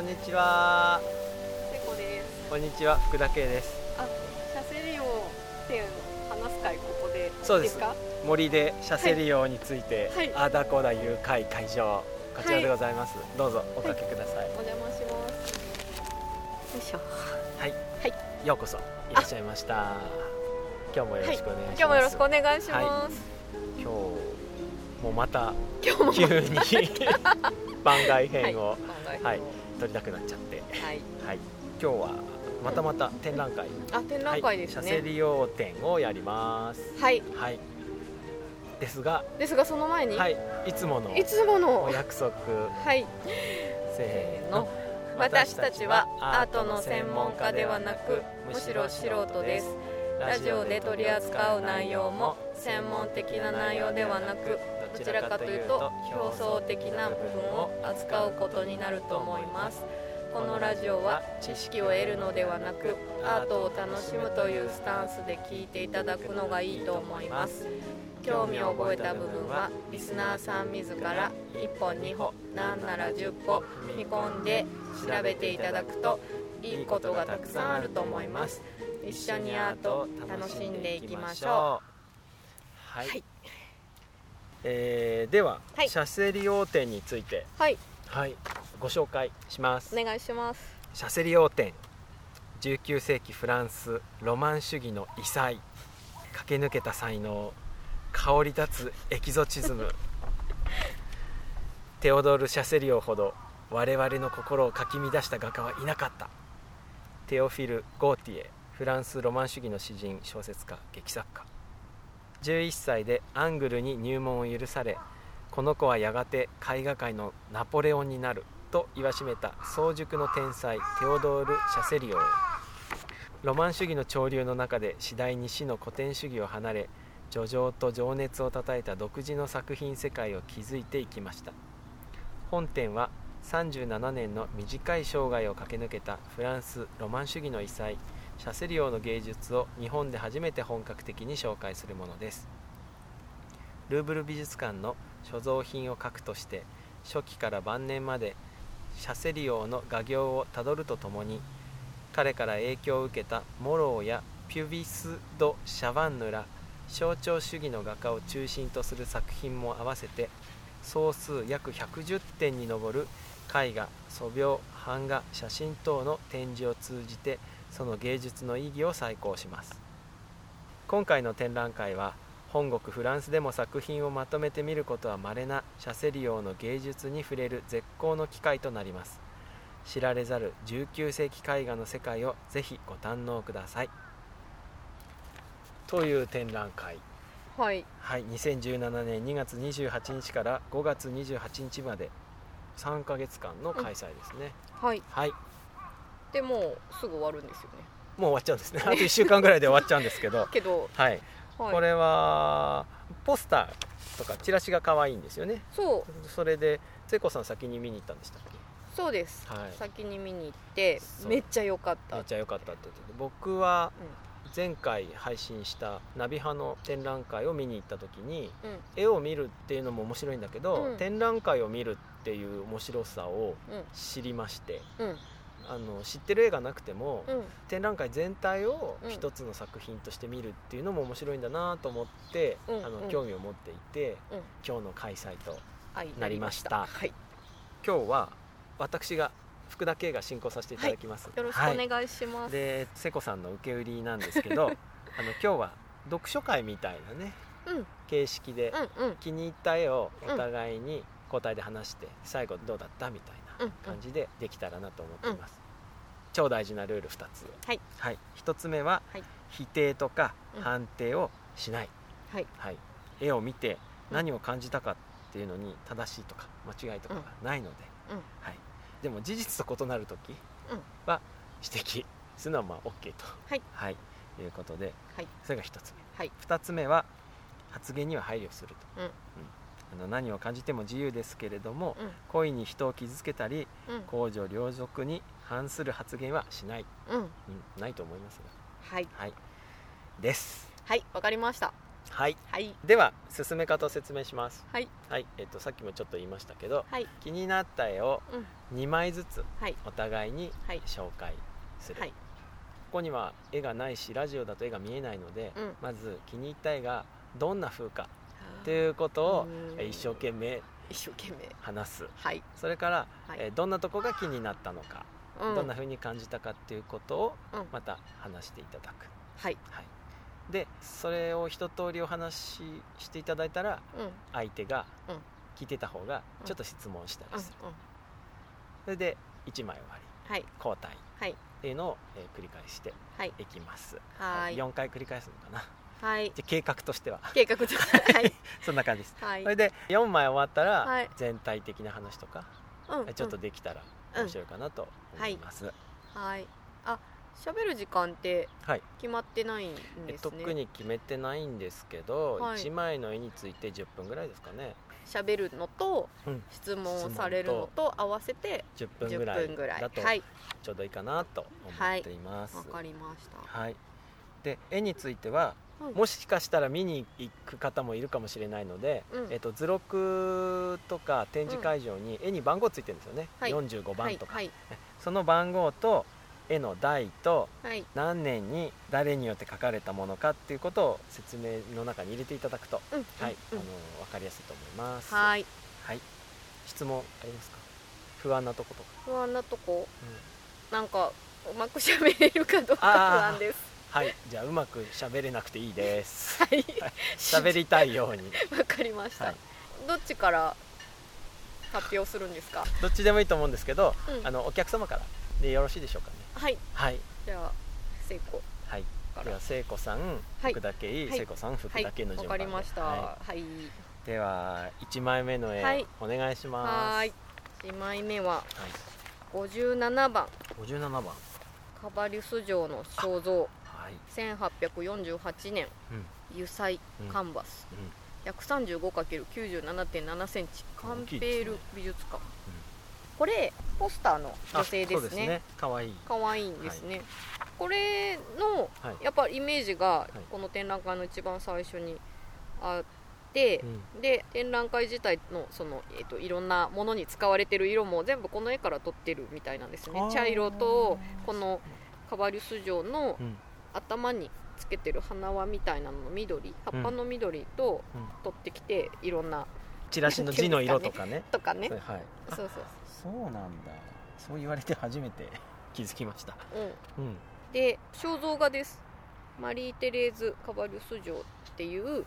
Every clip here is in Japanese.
こんにちは。セコです。こんにちは、福田圭です。あ、シャセリオ店話す会ここでそうですか？森でシャセリオについて、はいあーだこーだ言う会会場、こちらでございます。どうぞおかけください。お邪魔します。よいしょ。はい、はい。ようこそいらっしゃいました。今日もよろしくお願いします。今日もよろしくお願いします。今日もまた今日も急に 番外編を、はい。はい撮りたくなっちゃって、はい。はい、今日はまたまた展覧会、あ、展覧会ですはい、シャセね。リオ展をやります。はい。はい。ですが、ですがその前に、はい、いつものいつものお約束はい。せーの。私たちはアートの専門家ではなくむしろ素人ですラジオで取り扱う内容も専門的な内容ではなくどちらかというと表層的な部分を扱うことになると思いますこのラジオは知識を得るのではなくアートを楽しむというスタンスで聞いていただくのがいいと思います興味を覚えた部分はリスナーさん自ら1本2本なんなら10個踏み込んで調べていただくといいことがたくさんあると思います一緒にアート楽しんでいきましょう。はい。はいえーでは、はい。シャセリオ展について、うはい。はい、ご紹介します。お願いします。シャセリオ展19世紀フランスロマン主義の異彩駆け抜けた才能香り立つエキゾチズム。テオドール・シャセリオほど我々の心をかき乱した画家はいなかった。テオフィル・ゴーティエフランスロマン主義の詩人小説家劇作家11歳でアングルに入門を許されこの子はやがて絵画界のナポレオンになると言わしめた早熟の天才テオドール・シャセリオロマン主義の潮流の中で次第に死の古典主義を離れ叙情と情熱をたたえた独自の作品世界を築いていきました。本展は37年の短い生涯を駆け抜けたフランスロマン主義の異彩。シャセリオの芸術を日本で初めて本格的に紹介するものです。ルーブル美術館の所蔵品を核として初期から晩年までシャセリオの画業をたどるとともに彼から影響を受けたモローやピュビス・ド・シャバンヌら象徴主義の画家を中心とする作品も合わせて総数約110点に上る絵画素描版画写真等の展示を通じてその芸術の意義を再考します。今回の展覧会は本国フランスでも作品をまとめて見ることは稀なシャセリオの芸術に触れる絶好の機会となります。知られざる19世紀絵画の世界をぜひご堪能ください。という展覧会。はい。はい2017年2月28日から5月28日まで。3ヶ月間の開催ですね、はい。はいでもうすぐ終わるんですよね。もう終わっちゃうんですね。あと1週間ぐらいで終わっちゃうんですけど。けど、はい、はい、これはポスターとかチラシが可愛いんですよね。そう。それで聖子さん先に見に行ったんでしたっけ？そうです、はい。先に見に行ってめっちゃ良かっためっちゃ良かったって言ってて僕は前回配信したナビ派の展覧会を見に行った時にうん。絵を見るっていうのも面白いんだけど、うん。展覧会を見るっていう面白さをうん。知りましてうんあの知ってる絵がなくても、うん。展覧会全体をうん。一つの作品として見るっていうのも面白いんだなと思って、うんうん。あの興味を持っていて、うん。今日の開催とはいなりました。はい。今日は私が福田圭が進行させていただきます、よろしくおはい。願いします、で瀬子さんの受け売りなんですけど あの今日は読書会みたいなねうん。形式で気に入った絵をお互いに交代で話して最後どうだった？みたいうんな感じでできたらなと思っています、超大事なルール2つはい、はい、1つ目ははい否定とか判定をしない、はいはい、絵を見て何を感じたかっていうのに正しいとか間違いとかがないので、うんはい、でも事実と異なる時は指摘するのはまあ OK と、はいはい、いうことではいそれが1つ目はい2つ目は発言には配慮すると、うんあの何を感じても自由ですけれどもうん。故意に人を傷つけたりうん。公序良俗に反する発言はしない、うん。うん、ないと思いますはい。がはい。です。はいわかりました。はい。はい。では進め方を説明します。はい。はい、えっとさっきもちょっと言いましたけどはい。気になった絵をうん。2枚ずつはい。お互いにはい。紹介する、はい。ここには絵がないしラジオだと絵が見えないので、うん。まず気に入った絵がどんな風かっていうことを一生懸命一生懸命。話す。はい。それから、はい。えどんなとこが気になったのか、うん。どんな風に感じたかっていうことをうん。また話していただく、はい。はい、でそれを一通りお話ししていただいたらうん。うん相手がうん。聞いてた方がうん。ちょっと質問したうん。りする、それで1枚終わり。はい。交代。はい。っていうのを、えー繰り返してはい。いきます。はい。4回繰り返すのかなはい。で計画としては。計画とはい。そんな感じです。はい。それで4枚終わったら、はい。全体的な話とか、うんちょっとできたら面白いかなと思います、はい。あ喋る時間ってはい。決まってないんですね。特に決めてないんですけど、はい。1枚の絵について10分ぐらいですかね。喋るのとうん。質問をされるのと合わせて10分10ぐらいだとはい。ちょうどいいかなと思っています。わかりました。はい、で絵については、うん。もしかしたら見に行く方もいるかもしれないので、うん。えっと図録とか展示会場に絵に番号ついてるんですよね、はい。45番とか、はい。その番号と絵の台とはい。何年に誰によって書かれたものかっていうことを説明の中に入れていただくと、うん。はい、うん。あの分かりやすいと思います。はい。はい、質問ありますか？不安なとことか。不安なとこ？うん。なんかうまく喋れるかどうか不安ですはい、じゃあうまく喋れなくていいです。はい。喋りたいように。わかりました、はい。どっちから発表するんですか？どっちでもいいと思うんですけど、うん。あのお客様からでよろしいでしょうかね。はい。はい、じゃあ成功はい。からでは聖子さん、はい。福田圭、はい。聖子さん、福はい田圭のわ順番で。かりました。ははい。いでは一枚目の絵、はい。お願いします。はーい。2枚目ははい。57番。五十七番。カバリュス城の肖像はい。1848年うん。油彩うんカンバスうん。135×97.7 センチカンペール美術館これポスターの女性ですね。可愛いい。可愛いんですね、これのはい。やっぱイメージがいこの展覧会の一番最初にあってう、ん。で展覧会自体のその、えー、といろんなものに使われてる色も全部この絵から撮ってるみたいなんですね茶色とこのカバリュス城のうん。頭につけてる花輪みたいなのの緑葉っぱの緑とうん。取ってきていろんなチラシの字の色とかね。とかね。はい。そうそうそう。なんだ。そう言われて初めて 気づきました。そう、うん、うん。で肖像画です。マリー・テレーズ・カバリュス城っていう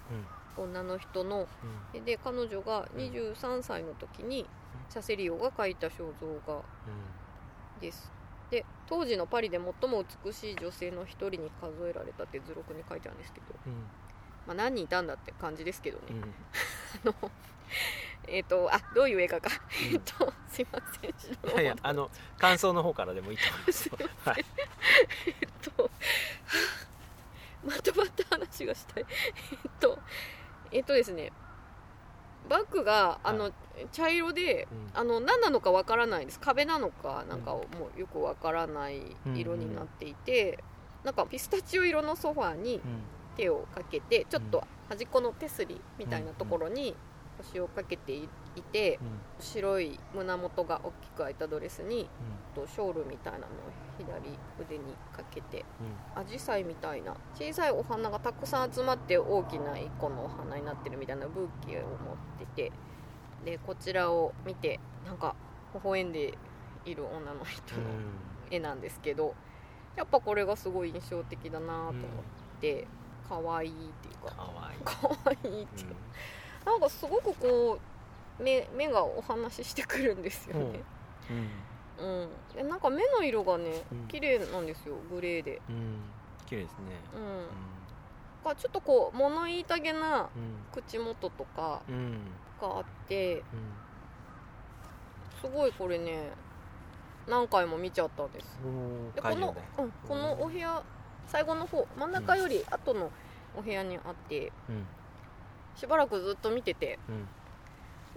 女の人の。うん。で彼女が23歳の時にチャセリオが描いた肖像画ですで当時のパリで最も美しい女性の一人に数えられたって図録に書いてあるんですけど、うん。まあ、何人いたんだって感じですけどね、うん。あのえっ、とあどういう映画かえっとすいませんいやいやあの感想の方からでもいいと思いますよ。はい。えっと まとまった話がしたいえっとえっとですねバッグがあの、は茶色でうん。あの何なのかわからないです。壁なのかなんかもうよくわからない色になっていて、なんかピスタチオ色のソファーにうん。手をかけてちょっと端っこの手すりみたいなところに腰をかけていてうん。白い胸元が大きく開いたドレスにとショールみたいなのを左腕にかけてうん。アジサイみたいな小さいお花がたくさん集まって大きな一個のお花になってるみたいなブーケを持っててでこちらを見てなんか微笑んでいる女の人の絵なんですけどやっぱこれがすごい印象的だなと思って可愛いっていうか可愛いい。っていうかなんかすごくこう目目がお話ししてくるんですよね。うん。うん、でなんか目の色がねうん綺麗なんですよグレーで、うん。うん。綺麗ですね。うん、がちょっとこう物言いたげなうん。口元とかうん。うん。があってうん。すごいこれね何回も見ちゃったんですでこのこのお部屋最後の方真ん中より後のお部屋にあってうん。しばらくずっと見ててうん。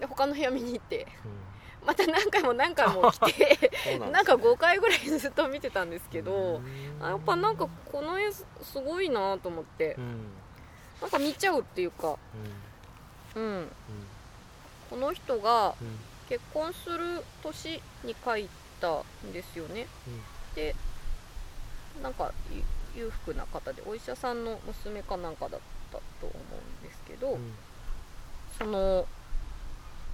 で他の部屋見に行ってうん。また何回も何回も来てそうなんかですね。5回ぐらいずっと見てたんですけど、やっぱなんかこの絵すすごいなと思ってう、ん。なんか見ちゃうっていうかうん。うん。この人がうん結婚する年に書いたんですよね。でなんかゆ裕福な方でお医者さんの娘かなんかだったと思うんですけど、うん。その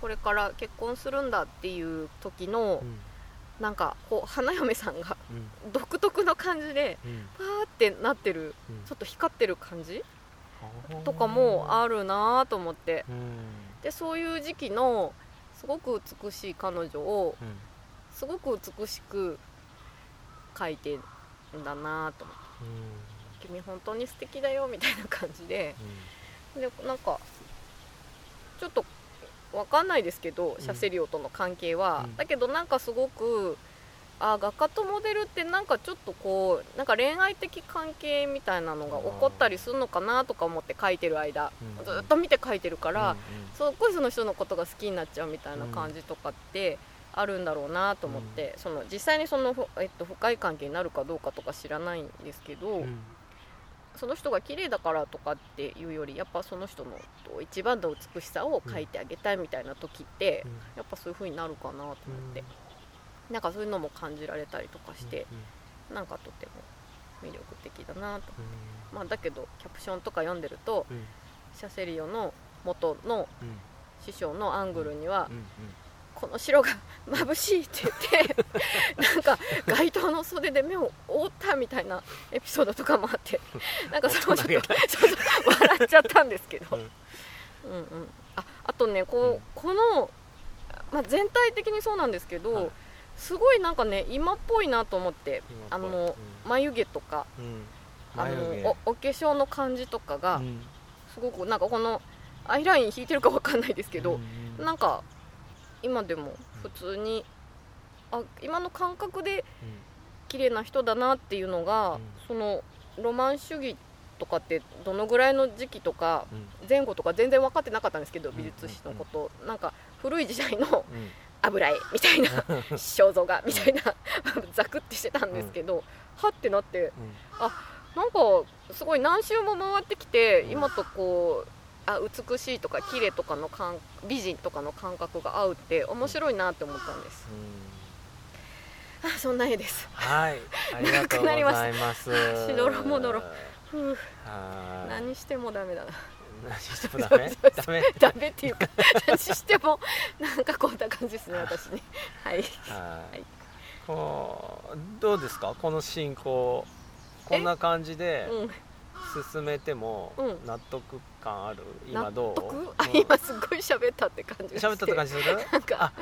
これから結婚するんだっていう時のうん。なんかこう花嫁さんがうん。独特の感じでうん。パーってなってるうん。ちょっと光ってる感じうんとかもあるなと思って。うん。でそういう時期のすごく美しい彼女をうん。すごく美しく描いてんだなと思って。うん。君本当に素敵だよみたいな感じででなんかちょっとわかんないですけどうん。シャセリオとの関係は、うん。だけどなんかすごくあ画家とモデルってなんかちょっとこうなんか恋愛的関係みたいなのが起こったりするのかなとか思って描いてる間うん。ずっと見て描いてるから、うんすっごいその人のことが好きになっちゃうみたいな感じとかってあるんだろうなと思って、その実際にその、ふえっと、深い関係になるかどうかとか知らないんですけど、うんその人が綺麗だからとかっていうよりやっぱその人のと一番の美しさを描いてあげたいみたいな時って、やっぱそういう風になるかなと思って、なんかそういうのも感じられたりとかして、なんかとても魅力的だなと、まあ、だけどキャプションとか読んでるとうん。うんシャセリオの元のうん。師匠のアングルには、うんうんこの白が眩しいって言ってなんか街灯の袖で目を覆ったみたいなエピソードとかもあってなんかそれもちょっと笑っちゃったんですけど、うん。うんうん、ああとねこう、うん。この、まあ、全体的にそうなんですけど、はい。すごいなんかね今っぽいなと思ってあの、眉毛とかうん。うんあのおお化粧の感じとかがうん。すごくなんかこのアイライン引いてるかわかんないですけど、うんうん。なんか今でも普通にあ今の感覚で綺麗な人だなっていうのが、うん。そのロマン主義とかってどのぐらいの時期とかうん。前後とか全然分かってなかったんですけどん。美術史のこと、なんか古い時代のうん。油絵みたいな 肖像画みたいなザクってしてたんですけど、はってなってなんかすごい何周も回ってきて、うん。今とこうあ美しいとか綺麗とかの感美人とかの感覚が合うって面白いなって思ったんです、うん。あそんな絵です。はい。ありがとうございます。しどろもどろ。何してもダメだな。何してもダメ？ダメ？ダメっていうか何してもなんかこんな感じですね私ねはい。はい。はい。こうどうですか？この進行。こんな感じでうん進めてもうん。納得感ある？今納どう？得？あうん。今すっごい喋ったって感じ喋ったって感じする？なんか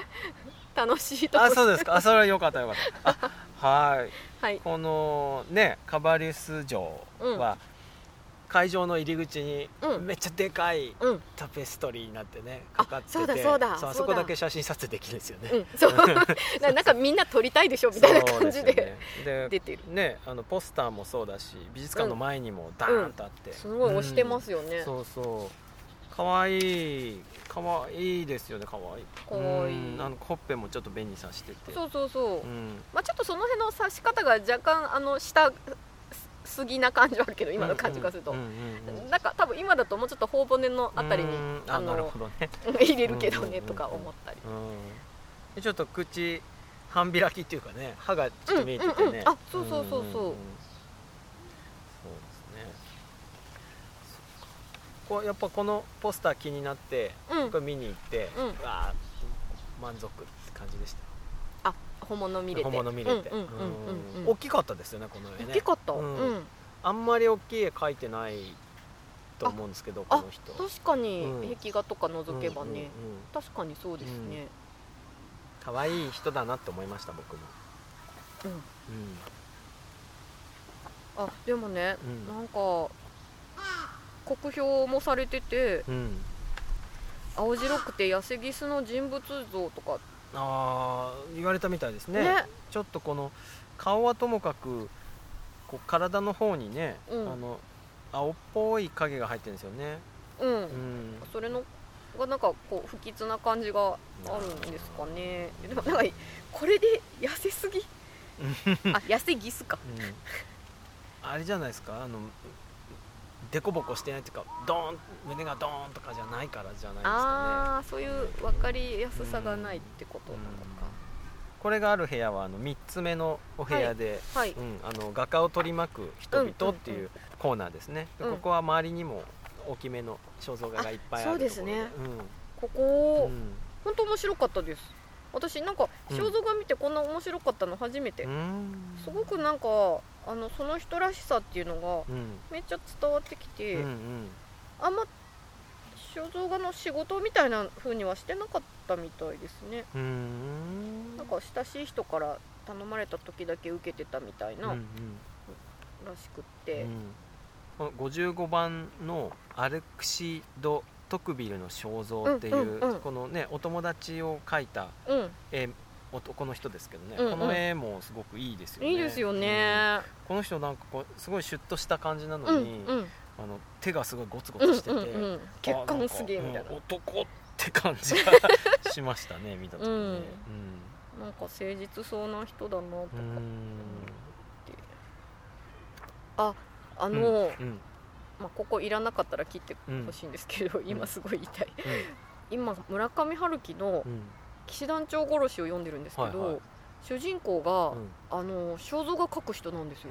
楽しいとこ。あそうですか。あそれはよかったよかった。あはい。はい。このねカバリス城は、会場の入り口にうん。めっちゃでかいうん。タペストリーになってねあかかってて。そうだそうだそこだけ写真撮影できるんですよね、うんそう。ななんかみんな撮りたいでしょみたいな感じでよね。で出てる。ねあのポスターもそうだし美術館の前にもダーンとあって、すごい押してますよね、うん。そうそう。かわいい。かわいいですよねかわいい。かわいあのほっぺもちょっと紅さしてて。そうそうそう、うん。まあちょっとその辺の指し方が若干あの下すぎな感じはあるけど今の感じがすると、なんか多分今だともうちょっと頬骨のあたりにうん。あのね。入れるけどねとか思ったり。ちょっと口半開きっていうかね歯がちょっと見えててね、うん。うん。うん。あそうそうそうそうん。ん。ん。そうですねこうやっぱこのポスター気になって、うん。これ見に行って、うん。わー満足って感じでしたあ本物見れて。本物見れて。大きかったですよねこの絵ね。大きかった、ううん。んあんまり大きい絵描いてないと思うんですけどこあの人。確かにうん。壁画とか覗けばね、確かにそうですね、可愛い人だなって思いました僕も。うん。うん。あでもね、うん。なんか酷評もされててうん。青白くて痩せギスの人物像とかあー言われたみたいですね。ね。ちょっとこの顔はともかくこう体の方にね、うん。あの青っぽい影が入ってるんですよね、うん、うん、それのがなんかこう不吉な感じがあるんですかね。でもなんかこれで痩せすぎ？あ痩せギスか。うん。あれじゃないですか？あの凸凹してないっていうかドーン胸がドーンとかじゃないからじゃないですかねああそういう分かりやすさがないってことなのこれがある部屋はあの3つ目のお部屋で、かはい、うん、あの画家を取り巻く人々ってうんうんいうコーナーですね、でうん。ここは周りにも大きめの肖像画がいっぱいあるところあそうですね。こうこ、ん。本当面白かったです。私なんかうん。肖像画見てこんな面白かったの初めて、うん。すごくなんかあのその人らしさっていうのがうん。めっちゃ伝わってきて、うんうん。あんま肖像画の仕事みたいな風にはしてなかったみたいですね。うん。なんか親しい人から頼まれた時だけ受けてたみたいな、うんうん。らしくって、うん。この55番のアレクシド・トクビルの肖像っていう、うんうんうん。このねお友達を描いたうん。絵男の人ですけどね、うんうん。この絵もすごくいいですよね。いいですようん。ね、この人なんかこうすごいシュッとした感じなのうん、に、うんうん。あの手がすごいゴツゴうんツしてて、うんうん血管すげえみたいな。うん男って感じがしましたね 見た時ね、うん。なんか誠実そうな人だなとか、うん。う。んああの、うんまあ、ここいらなかったら切ってほしいんですけど、今すごい言い。たい今村上春樹のうん「騎士団長殺し」を読んでるんですけど、はいはい。主人公が、うん。あの肖像画描く人なんですよ。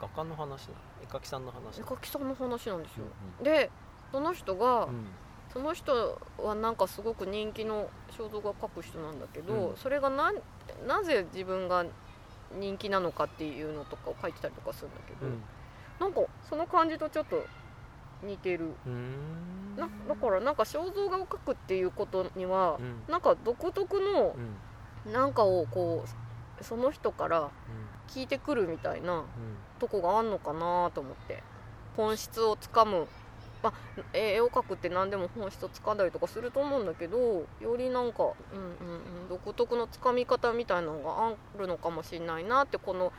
画家の話絵描きさんの話絵描きさんの話なんですよ、うでその人が、ん。その人はなんかすごく人気の肖像画描く人なんだけど、うん。それがなんなぜ自分が人気なのかっていうのとかを書いてたりとかするんだけど、うん。なんかその感じとちょっと似てる。うん。なだからなんか肖像画を描くっていうことにはう、ん。なんか独特のうん。なんかをこうその人からうん。聞いてくるみたいなうん。とこがあんのかなと思って。本質をつかむ、まあ、絵を描くって何でも本質をつかんだりとかすると思うんだけどよりなんか、うんうんうん、独特のつかみ方みたいなのがあるのかもしれないなってこの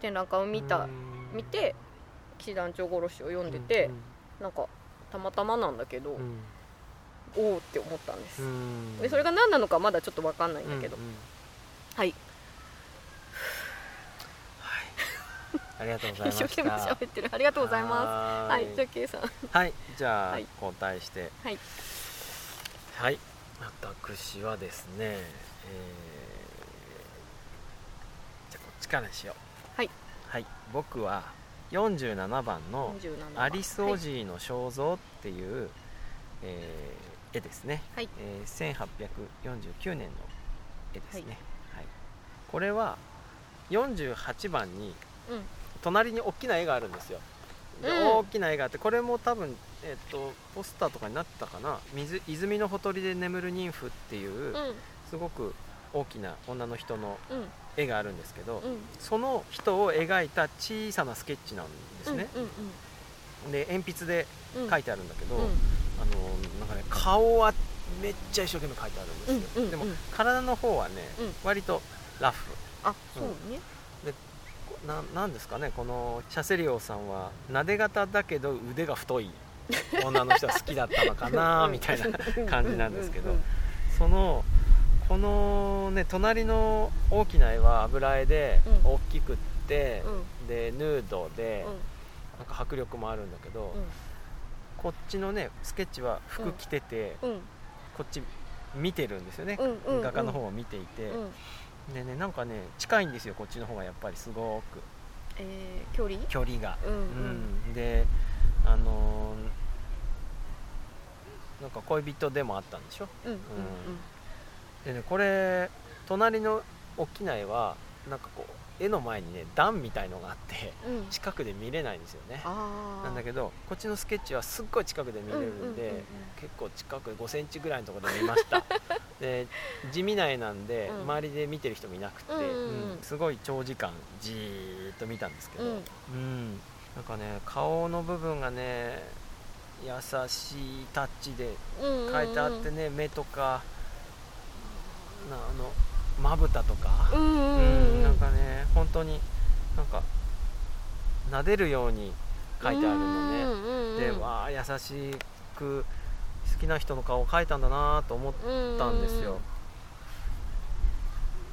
展覧会を見た、うん。見て騎士団長殺しを読んでて、なんかたまたまなんだけど、うん。おおって思ったんです、うん。でそれが何なのかまだちょっと分かんないんだけど、うんうんはい。ありがとうございま一した。生懸命喋ってる。ありがとうございます。ははいじゃあ K さん。はい。じゃあ、はい。交代して。はい。はい。私はですね、えーじゃあこっちからにしよう。はい、はい、僕は47番の47「アリス・オジーの肖像」っていう、えー絵ですね、はい。えー1849年の絵ですね、はい。これは48番にうん。隣に大きな絵があるんですよ、でうん。大きな絵があってこれも多分、えっとポスターとかになってたかな「水泉のほとりで眠る妊婦」っていう、うん。すごく大きな女の人のうん絵があるんですけど、うん。その人を描いた小さなスケッチなんですね、うんうんで鉛筆でうん。描いてあるんだけど、うん。あのなんかね顔はめっちゃ一生懸命描いてあるんですよ、うんうんうん。でも体の方はね、うん。割とラフ。あそうね。ななんですかねこのシャセリオさんはなで型だけど腕が太い 女の人は好きだったのかなみたいな感じなんですけどうんうん。そのこのね隣の大きな絵は油絵でうん。大きくって、うん。でヌードでうん。なんか迫力もあるんだけど、うん。こっちのねスケッチは服着てて、うん。こっち見てるんですよね、うんうんうん。画家の方を見ていて、うん。でねなんかね近いんですよこっちの方がやっぱりすごく。えー距離？距離が、うんうん。うん。であのーなんか恋人でもあったんでしょ？うん。うんでねこれ隣の大きな絵はなんかこう絵の前にね段みたいのがあってうん。うん近くで見れないんですよね。なんだけどこっちのスケッチはすっごい近くで見れるんで、結構近く5センチぐらいのところで見ました。で地味な絵なんで、うん。周りで見てる人もいなくて、うんすごい長時間じーっと見たんですけど、うん。うん。なんかね顔の部分がね優しいタッチでうん描いてあってね、目とかなあのまぶたとか、なんかね本当になんか撫でるように書いてあるのね、うんでわあ優しく好きな人の顔を描いたんだなと思ったんですよ、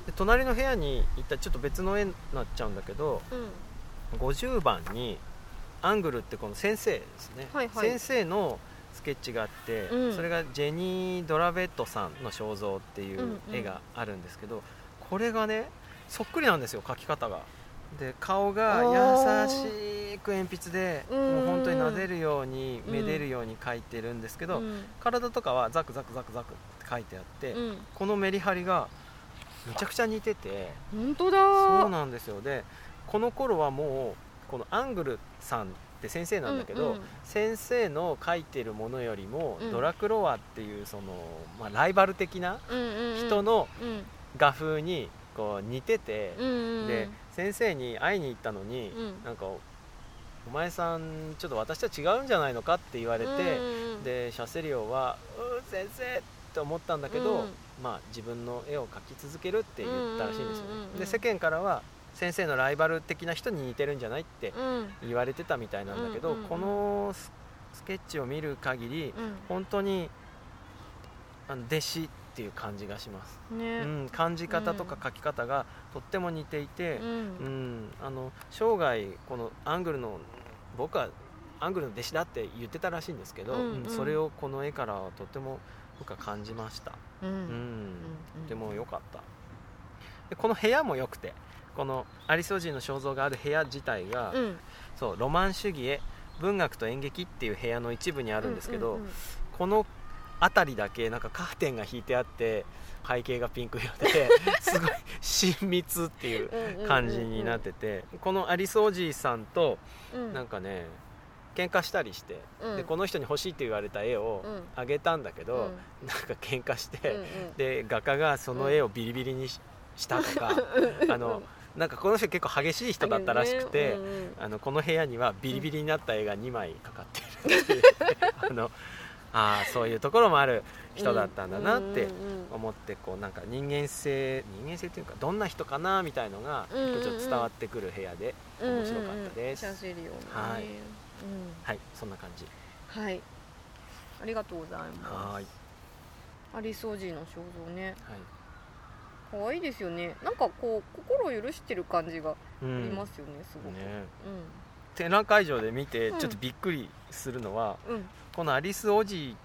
で隣の部屋に行ったらちょっと別の絵になっちゃうんだけどうん。50番にアングルってこの先生ですね、はいはい。先生のスケッチがあって、うん。それがジェニー・ドラベットさんの肖像っていんううん。絵があるんですけど、これがねそっくりなんですよ描き方が。で顔が優しく鉛筆でうんもう本当に撫でるようにうん。めでるように描いてるんですけど、うん。体とかはザクザクザクザクって書いてあって、うん。このメリハリがめちゃくちゃ似てて本当だそうなんですよ。でこの頃はもうこのアングルさんって先生なんだけど、うんうん。先生の書いてるものよりも、うん。ドラクロワっていうその、まあ、ライバル的な人のうん。画風にこう似てて、うんうんで先生に会いに行ったのに、うん。なんかお「お前さんちょっと私とは違うんじゃないのか?」って言われて、うんうんうん。でシャセリオは「うん先生!」って思ったんだけど、うん。まあ、自分の絵を描き続けるって言ったらしいんですよね、で世間からは先生のライバル的な人に似てるんじゃないってうん。言われてたみたいなんだけど、このススケッチを見る限りうん。本当にあの弟子っていう感じがします、うねん、感じ方とか描き方がとっても似ていて、うん。うん、あの生涯このアングルの僕はアングルの弟子だって言ってたらしいんですけど、うんうん。うんそれをこの絵からはとっても僕は感じました、うん。うん。うん。とても良かった。でこの部屋も良くてこのアリソジーの肖像がある部屋自体が、うん。そうロマン主義へ文学と演劇っていう部屋の一部にあるんですけど、うんうんうんこの辺りだけなんかカーテンが引いてあって背景がピンク色で すごい親密っていう感じになっててこのアリスおじいさんとうん。なんかね喧嘩したりして、うん。でこの人に欲しいって言われた絵をうん。あげたんだけど、うん。なんか喧嘩して、うんうん。で画家がその絵をビリビリにししたとか、あのなんかこの人結構激しい人だったらしくて、うんうんあのこの部屋にはビリビリになった絵が2枚かかってるっていう。あのああそういうところもある人だったんだなって思ってこうなんか人間性人間性っていうかどんな人かなみたいのがちょっと伝わってくる部屋で面白かったです、うんうん。うんはい。うん。はいそんな感じ。はい。ありがとうございまはーい。すアリソージーの肖像ね。はい可愛いですよね。なんかこう心を許してる感じがうあん。りますよねすごく。ね。展覧会場で見てちょっとびっくりするのは、うん。うんこのアリスおじい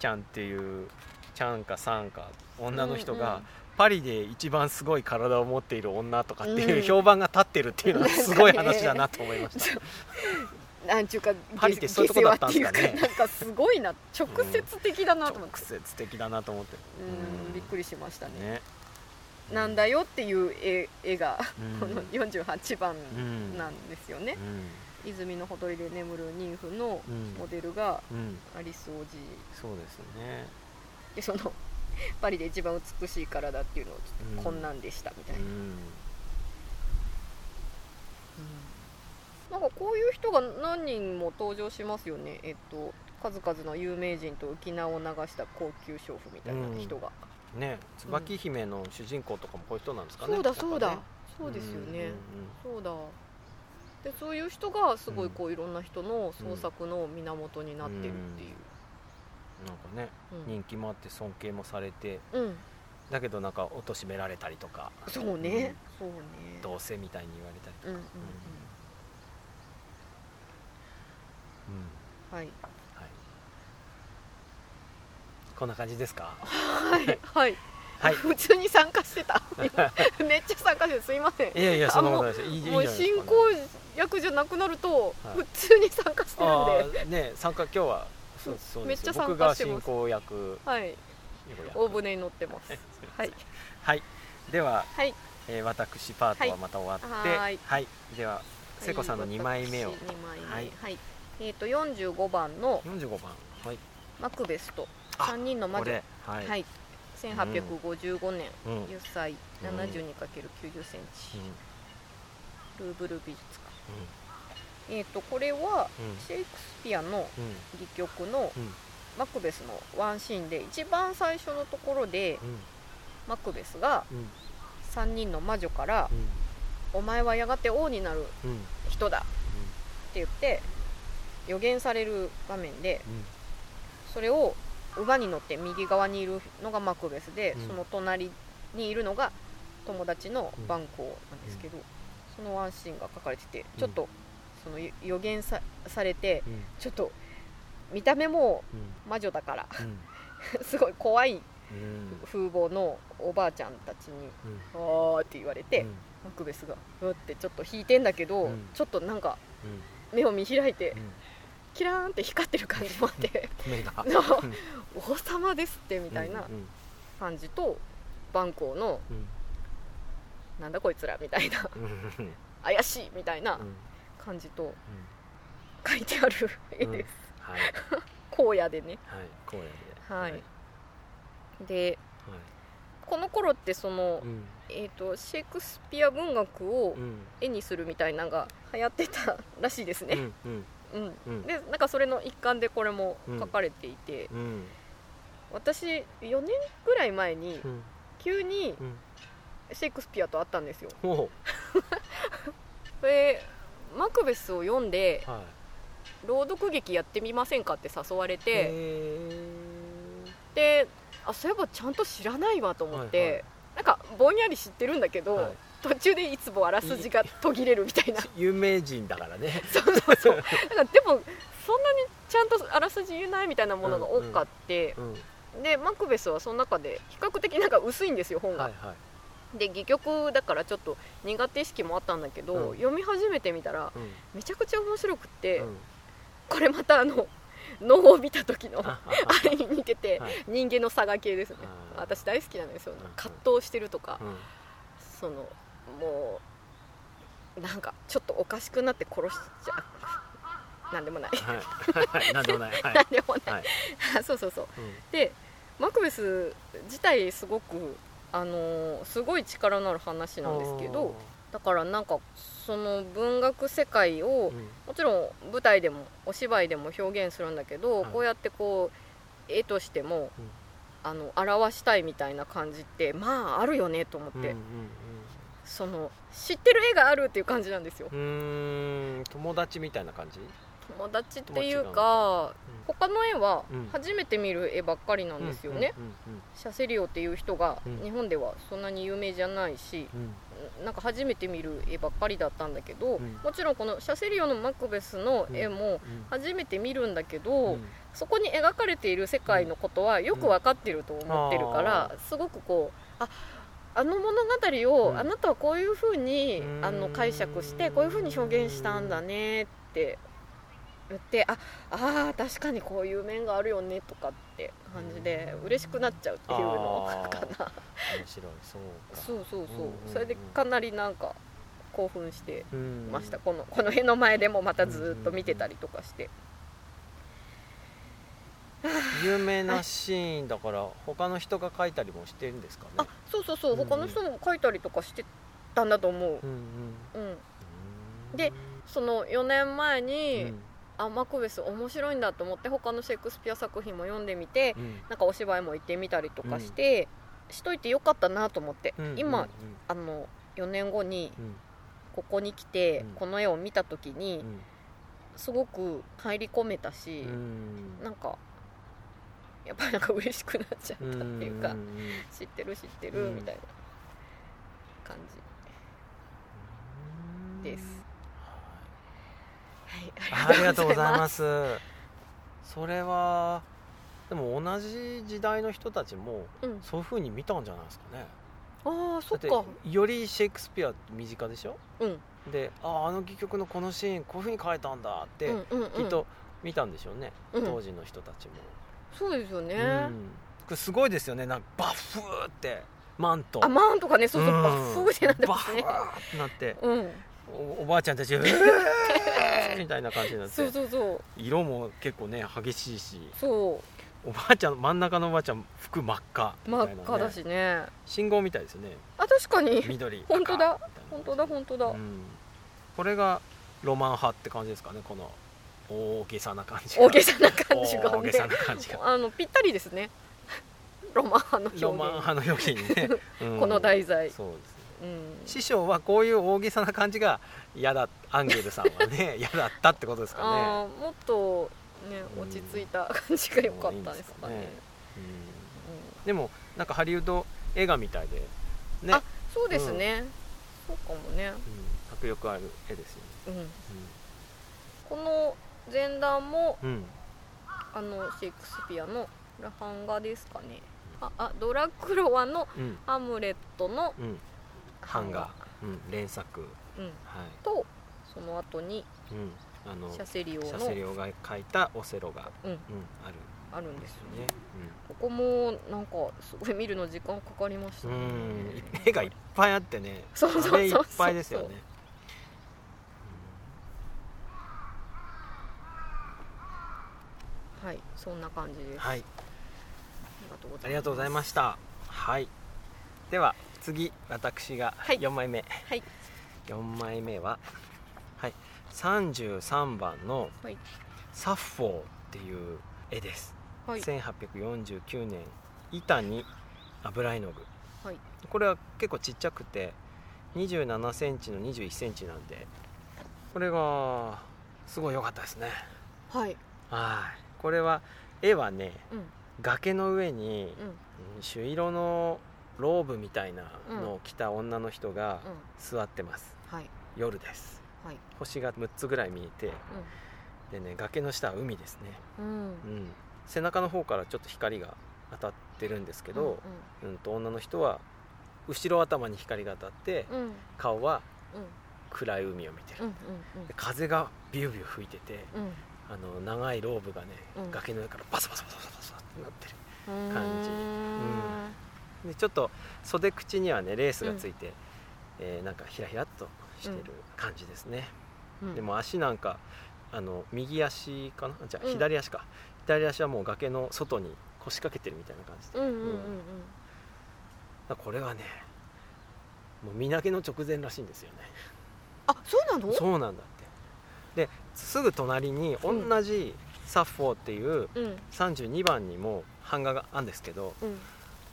ちゃんっていうちゃんかさんか女の人が、うんうんパリで一番すごい体を持っている女とかっていう、うん。評判が立ってるっていうのはすごい話だなと思いました、なんちゅうかパリってそういうとこだったんですかね。なんかすごいな直接的だなと思って。直接的だなと思って。うん。びっくりしましたね。ねなんだよっていう絵絵がうん。この48番うん。なんですよね。う泉のほとりで眠る妊婦のモデルがうん。アリス王子。そうですね。でその パリで一番美しい体っていうのをちょっうん。とこんなんでしたみたいな、うん。なんかこういう人が何人も登場しますよね。えっと数々の有名人と浮き名を流した高級娼婦みたいな人が、ね椿姫の主人公とかもこういう人なんですかねそうだそうだ、そうですよね、うんそうだ。でそういう人がすごいこういろんな人の創作の源になってるっていう、うん。なんかねうん。人気もあって尊敬もされてうん。だけどなんか貶められたりとかそうね、そうね。どうせみたいに言われたりとか、うん。はい、こんな感じですか？はいはい、はい。普通に参加してた。今 めっちゃ参加してたすいません。いやいやあそんなことないです。いいもう進行役じゃなくなるとはい。普通に参加してるんあで、ーね参加今日はそうそうめっちゃ参僕が加してます。進行役。はい。役大船に乗ってます。はい。はい。では、はい。えー私パートはまた終わってははい。はい。では聖子さんの2枚目を。私二枚目。はい。はい。えっ、と45番の45番。はい。マクベスとあ3人の魔女。はい、はい。1855年、うん。10歳。うん。72×90 センチ、うん。ルーブル美術館。えっ、とこれはうん。シェイクスピアのうん。戯曲のうん。マクベスのワンシーンで一番最初のところでうん。マクベスがうん。3人の魔女からうん「お前はやがて王になるうん。うん。人だ」って言って予言される場面でうん。それを馬に乗って右側にいるのがマクベスで、うん。その隣にいるのが友達のバンコーなんですけど、そのワンシーンが書かれててちょっとその予言さされてうん。ちょっと見た目もうん魔女だからうん。すごい怖いうん。風貌のおばあちゃんたちにうん「あー」って言われて、うん。マクベスがうってちょっと引いてんだけど、うん。ちょっとなんかうん。目を見開いてうんキラーンって光ってる感じもあって。王様ですってみたいなうん感じとバンコーのうん。なんだこいつらみたいな。怪しいみたいなうん。感じと書いてある絵です、はい。荒野でね。はい。荒野で。はい。はい。でこの頃ってその、うん。えー、とシェイクスピア文学をうん。絵にするみたいなのが流行ってたらしいですね、うんうん。でなんかそれの一環でこれも書かれていて、うん。私4年ぐらい前にうん。急にうん。シェイクスピアと会ったんですよ。ほでマクベスを読んでうはい。朗読劇やってみませんかって誘われてへであそういえばちゃんと知らないわと思って、はいはい。なんかぼんやり知ってるんだけど、ーはい途中でいつもあらすじが途切れるみたいな。有名人だからね。そうそうそう。だからでもそんなにちゃんとあらすじ言えないみたいなものが多かって。う、んでマクベスはその中で比較的なんか薄いんですよ本が、はいはい。で戯曲だからちょっと苦手意識もあったんだけど、うん。読み始めてみたらうん。めちゃくちゃ面白くって、うん。これまたあの 脳を見た時のああれに似てて、はい。人間の差が系ですね。私大好きなんですよ。うん。葛藤してるとか、うん。そのもうなんかちょっとおかしくなって殺しちゃうなんでもない、はい。なんでもない。はい。なんでもない、はい。そうそうそう。うん。でマクベス自体すごくあのーすごい力のある話なんですけどだからなんかその文学世界をうん。もちろん舞台でもお芝居でも表現するんだけど、はい。こうやってこう絵としても、うん。あの表したいみたいな感じってまああるよねと思って、その知ってる絵があるっていう感じなんですよ。うん友達みたいな感じ？友達っていう友か達他の絵はうん。初めて見る絵ばっかりなんですよね、うんシャセリオっていう人がうん。日本ではそんなに有名じゃないし、うん。うんなんか初めて見る絵ばっかりだったんだけど、うん。もちろんこのシャセリオのマクベスの絵もうん。初めて見るんだけど、うん。そこに描かれている世界のことはよく分かってると思ってるから、すごくこうああの物語を、うん。あなたはこういうふうにうん。あの解釈してこういうふうに表現したんだねって言ってああー確かにこういう面があるよねとかって感じで嬉しくなっちゃうっていうのかな。面白い。そうか。そうそうそう。うんうんうん。それでかなりなんか興奮してうんました。このこの絵の前でもまたずっと見てたりとかして有名なシーンだから他の人が描いたりもしてるんですかね？あそうそうそう。うんうん。他の人も描いたりとかしてたんだと思う。うんうん。うん。でその4年前に、うん。あマクベス面白いんだと思って他のシェイクスピア作品も読んでみてうん。なんかお芝居も行ってみたりとかして、しといてよかったなと思って、うん今、うん。あの4年後にうん。ここに来て、うん。この絵を見た時にうん。すごく入り込めたし、うん。なんかやっぱりなんか嬉しくなっちゃったっていうか、んんん。知ってる知ってるうん。みたいな感じです、はい、ありがとうございます。す。それはでも同じ時代の人たちもうん、そういうふうに見たんじゃないですかね。ああそだっかよりシェイクスピア身近でしょ？うん。であああの戯曲のこのシーンこういうふうに書いたんだって、うんうんうん。きっと見たんでしょうね、うん。当時の人たちも、そうですよね、うん。これすごいですよね。なんかバッフーって。マント。あマンとかね。そうそう、ん。バッフーってなってますね。バッフーってなって。うん。おおばあちゃんたち うーみたいな感じになって。そうそうそう。色も結構ね激しいし。そおばあちゃん真ん中のおばあちゃん服真っ赤。う真っ赤だしね。信号みたいですよね。あ確かに。緑。本当だ。本当だ本当だ、うん、これがロマン派って感じですかねこの大げさな感じが。大げさな感じがね。大げさな感じが。あのぴったりですね。ロマン派の表現。ロマン派の表現にね、うん。この題材、そうですね。うん、師匠はこういう大げさな感じが嫌だアンゲルさんはね 嫌だったってことですかね。もっとねうん。落ち着いた感じが良かったですかね。いいんですかね。うん。でもなんかハリウッド映画みたいでね。あ、そうですね、そうかもね。うん、迫力ある絵ですよね、うん。うん。この前段もうん。あのシェイクスピアのラハンガですかね。ああドラクロワのうん。ハムレットのうん。版画、うん、連作。うん。はい。とその後にうん。あのシャセリオのシャセリオが描いたオセロが、うん。うん、ある。あるんですよね。ね、ここもなんかすごい見るの時間かかりましたうん、ね。うん。絵がいっぱいあってね。そうそうそうそう。壁いっぱいですよねはいそんな感じです、はい。ありがとうございました。はい。では次私がはい。4枚目、はい。4枚目ははい。33番のはい「サッフォー」っていう絵です、はい。1849年板に油絵の具。はい。これは結構ちっちゃくて2 7センチの2 1センチなんでこれがすごい良かったですね。はい。はいこれは絵はねうん。崖の上にうん。うん朱色のローブみたいなのを着た女の人がうん。座ってます。はい。夜です。はい。星が6つぐらい見えてでね崖の下は海ですね、うん。うん。うん、背中の方からちょっと光が当たってるんですけど、うんと女の人は後ろ頭に光が当たってうん。うん顔はうん。暗い海を見てる、うんうん。で風がビュービュー吹いててうんあの長いローブがね、うん。崖の上からバサバサバサバサってなってる。うん。感じ。うん。でちょっと袖口にはねレースがついて、えーなんかひらひらっとしてる感じですね、うん。でも足なんかあの右足かな？じゃあうん。左足か、左足はもう崖の外に腰掛けてるみたいな感じで、うんうん。うん。これはねもう身投げの直前らしいんですよね。あそうなの？そうなんだって。ですぐ隣にうん。同じサッフォーっていううん。32番にも版画があるんですけどうん。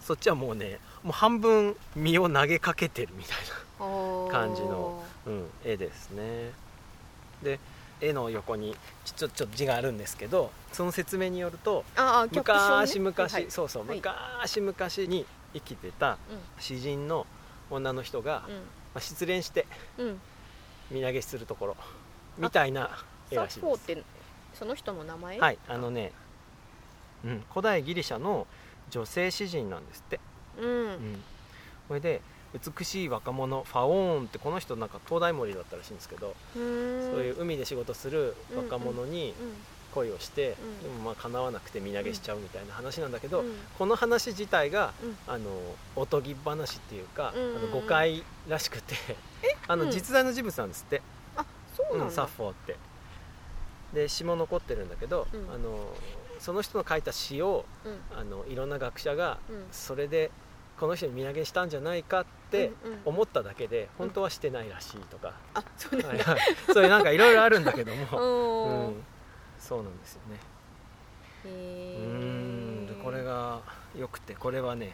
そっちはもうねもう半分身を投げかけてるみたいあー。感じのな、うん、絵ですね。で絵の横にちょちょっと字があるんですけどその説明によるとああキャップションね？昔々、はい。そうそう、はい。昔々に生きてた詩人の女の人が、まあ、失恋してうんうん。身投げするところみたいな絵サらしいです。ッフォーってその人の名前？はいあのね、うん、古代ギリシャの女性詩人なんですって、うん。うん、これで美しい若者ファオーンってこの人なんか東大森だったらしいんですけど、そういう海で仕事する若者にうん恋をして、うん。でもまあ叶わなくて身投げしちゃうみたいな話なんだけど、うん。この話自体がうん。あのおとぎ話っていうか、あの誤解らしくてあのうん。実在の人物なんですって、あそううなんんだサッフォーって。で詩も残ってるんだけど、うん。あのその人の書いた詩をうん。あのいろんな学者がうん。それでこの人に身投げしたんじゃないかってうんうん。思っただけで本当はしてないらしいとか、あそうなんだ。はいはい。そういうなんかいろいろあるんだけども、うんうん、そうなんですよね。へうーん。でこれがよくてこれはね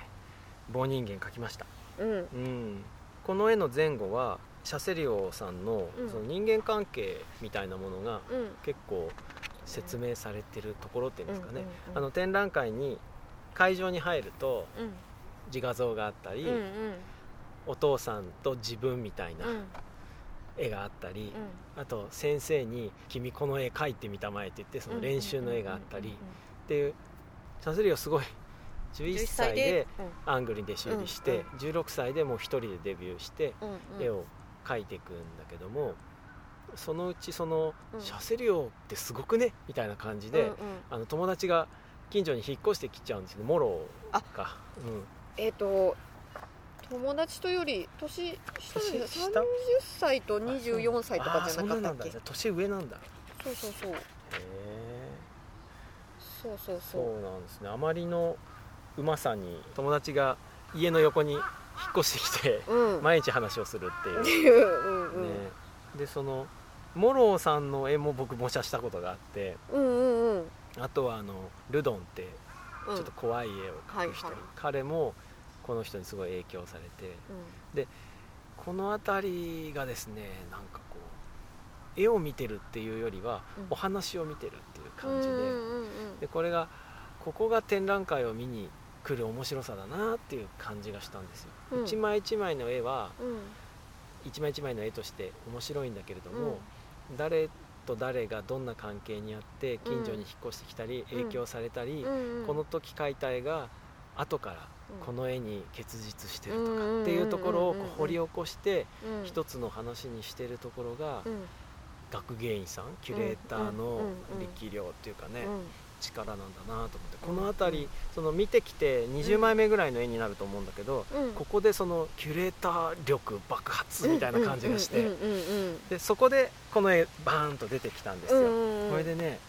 棒人間描きました、うん。うん、この絵の前後はシャセリオさんのうん。その人間関係みたいなものがうん。結構説明されてるところっていうんですかね、うんうんうんあの展覧会に会場に入るとうん。自画像があったり、うんうん。お父さんと自分みたいなうん。絵があったり、うん。あと先生に「君この絵描いてみたまえ」って言ってその練習の絵があったりっていうシャセリオすごい11歳でアングルに弟子入りして、16歳でもう一人でデビューしてうんうんうん。絵を描いていくんだけどもそのうちそのうん。シャセリオってすごくねみたいな感じで、うんうん。あの友達が近所に引っ越してきちゃうんですよねモロあが、うん、えっと友達とより年下年で下30歳と24歳とかじゃなかったっけ？年上なんだ。へそうそうそう。えそうそうそそううなんですね。あまりのうまさに友達が家の横に引っ越してきてうん。毎日話をするっていう。ううんうん。ね、でそのモロさんの絵も僕模写したことがあってうんうんうん。あとはあのルドンってうん。ちょっと怖い絵を描く人、はいはい。彼もこの人にすごい影響されて。うん。この辺りがですねなんかこう絵を見てるっていうよりは、うん。お話を見てるっていう感じで,、うんうんうん。でこれがここが展覧会を見に来る面白さだなっていう感じがしたんですよ、うん。一枚一枚の絵はうん。一枚一枚の絵として面白いんだけれども、誰と誰がどんな関係にあって近所に引っ越してきたり、影響されたり、うんうん。この時描いた絵が後からうん。この絵に結実してるとかっていうところを掘り起こしてうん。一つの話にしてるところがうん。学芸員さんキュレーターのうんうんうん。力量っていうかねうん力なんだなと思ってこの辺りその見てきて20枚目ぐらいの絵になると思うんだけどうん。ここでそのキュレーター力爆発みたいな感じがしてでそこでこの絵バーンと出てきたんですうんよ。これでね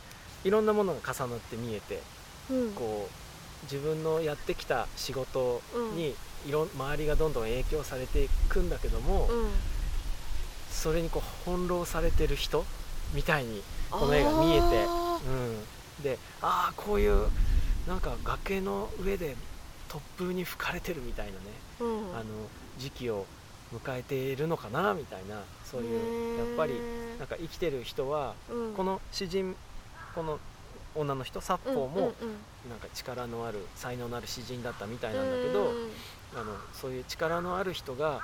いろんなものが重なって見えてうん。こう自分のやってきた仕事にいろん周りがどんどん影響されていくんだけども、うん。それにこう翻弄されてる人みたいに、この絵が見えてあうん、でああこういうなんか崖の上で突風に吹かれてるみたいなね、ーうん。あの時期を迎えているのかなみたいなそういうやっぱりなんか生きてる人はうん。この詩人この女の人サッポーもなんか力のある才能のある詩人だったみたいなんだけど、うんあのそういう力のある人が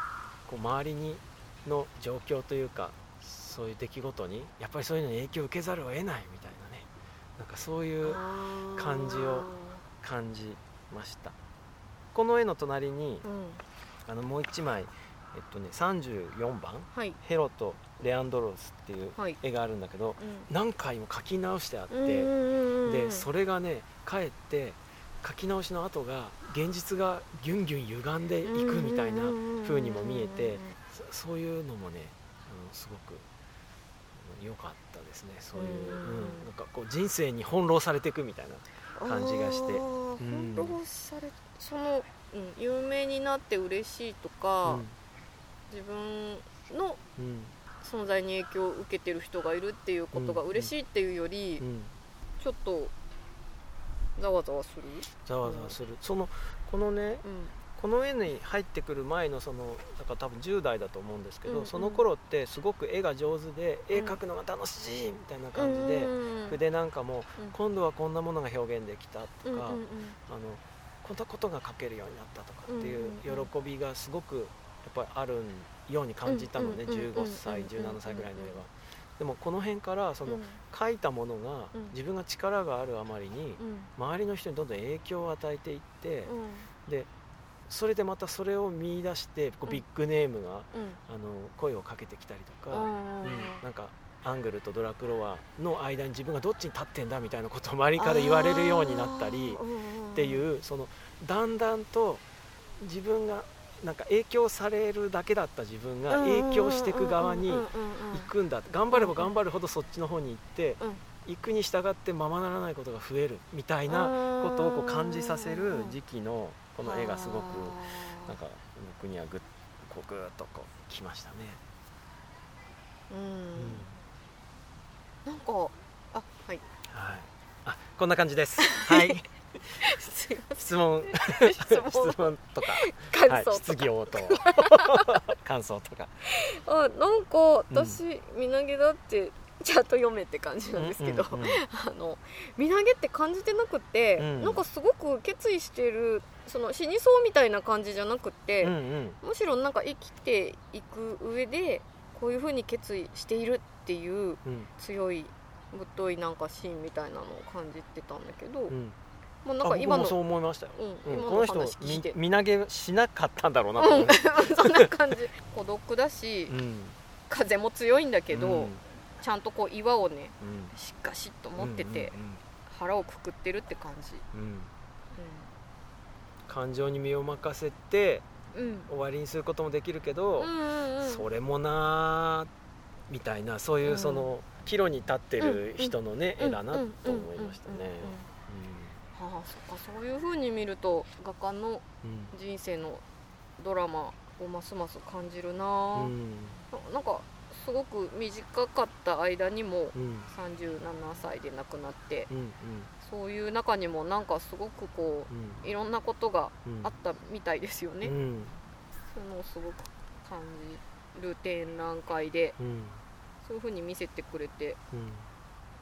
こう周りにの状況というかそういう出来事にやっぱりそういうのに影響を受けざるを得ないみたいなんかそういう感じを感じました。この絵の隣にうん。あのもう一枚、えっとね、34番はい「ヘロとレアンドロス」っていうはい。絵があるんだけどうん。何回も描き直してあって、でそれがねかえって書き直しの後が現実がギュンギュン歪んでいくみたいな風にも見えてそそういうのもねあのすごく良かったですねそういう、うん。うんなんかこう人生に翻弄されていくみたいな感じがして。翻弄されその、うん、有名になって嬉しいとか、自分のうん存在に影響を受けてる人がいるっていうことがうん。嬉しいっていうより、ちょっとざわざわする、ざわざわする。そのこのねこの絵に入ってくる前のそのだから多分10代だと思うんですけど、うんうん。その頃ってすごく絵が上手で絵描くのが楽しいみたいな感じで、筆なんかもうん。今度はこんなものが表現できたとか、うんうんうん。あのこんなことが書けるようになったとかっていううんうん喜びがすごくやっぱりあるように感じたのねうんうんうんうん15歳17歳ぐらいの絵は。でもこの辺からそのうん。書いたものがうん。自分が力があるあまりにうん。周りの人にどんどん影響を与えていってうん。でそれでまたそれを見出してこううん。ビッグネームがうん。あの声をかけてきたりとか、なんかアングルとドラクロワの間に自分がどっちに立ってんだみたいなことを周りから言われるようになったりってういうそのだんだんと自分がなんか影響されるだけだった自分が影響していく側に行くんだ。頑張れば頑張るほどそっちの方に行ってうん。行くに従ってままならないことが増えるみたいなことをこう感じさせる時期のこの絵がすごくなんか僕にはぐっこうぐーっとこうきましたね。うん。なんかあはい。はい。あ、こんな感じです。はい。質問、質問。質問とか、はい、感想とか、質疑応答、感想とか。あなんか私身投げだってちゃんと読めって感じなんですけど、うんうんうん。あの身投げって感じてなくって、うん。なんかすごく決意してるその死にそうみたいな感じじゃなくって、うんうん。むしろなんか生きていく上でこういうふうに決意しているっていううん。強いぶっといなんかシーンみたいなのを感じてたんだけど、うん。まあ、なんあか今のそう思いましたよ。うんのこの人話聞いて。み身投げしなかったんだろうなと思う。そんな感じ。孤独だし、うん。風も強いんだけど、うんちゃんとこう岩をねうん。しっかしっと持ってて、うん腹をくくってるって感じ、うんうん。感情に身を任せてうん。うん終わりにすることもできるけど、うんうんうん。それもなーみたいなそういうその岐路に立ってる人のね、絵だなと思いましたね。うんはあそっかそういう風に見ると画家のうん。うん人生のドラマをますます感じるなうあ、ん。ななんかすごく短かった間にもうん。37歳で亡くなってうんそういう中にもなんかすごくこうん。ういろんなことがうんあったみたいですよね、うん。そういうのをすごく感じる展覧会でうん。そういう風に見せてくれてうん。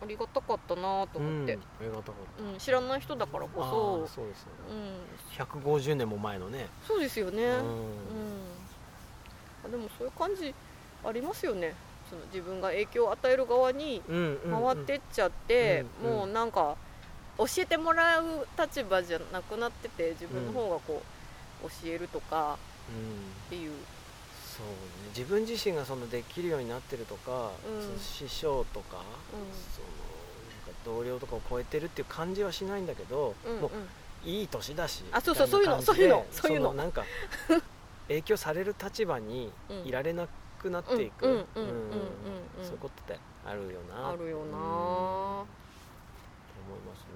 ありがたかったなと思って、うん。ありがたかった。うん知らない人だからこあそーそうですね。うん、150年も前のね。そうですよね、ううんん。あでもそういう感じありますよね。その自分が影響を与える側にうんうんうん。回ってっちゃって、うんうん。もうなんか教えてもらう立場じゃなくなってて自分の方がこう教えるとかうん。っていう、そうね。自分自身がそのできるようになってるとか、うん。その師匠とか、そのなんか同僚とかを超えてるっていう感じはしないんだけど、うんうん。もういい年だしあそうそうそういうのそういうのそういうのなんか 影響される立場にうん。いられなくなっていく。うんうんうんうんうん。うん。うんそういうことってあるよな。あるよな、うん。うん思いますね、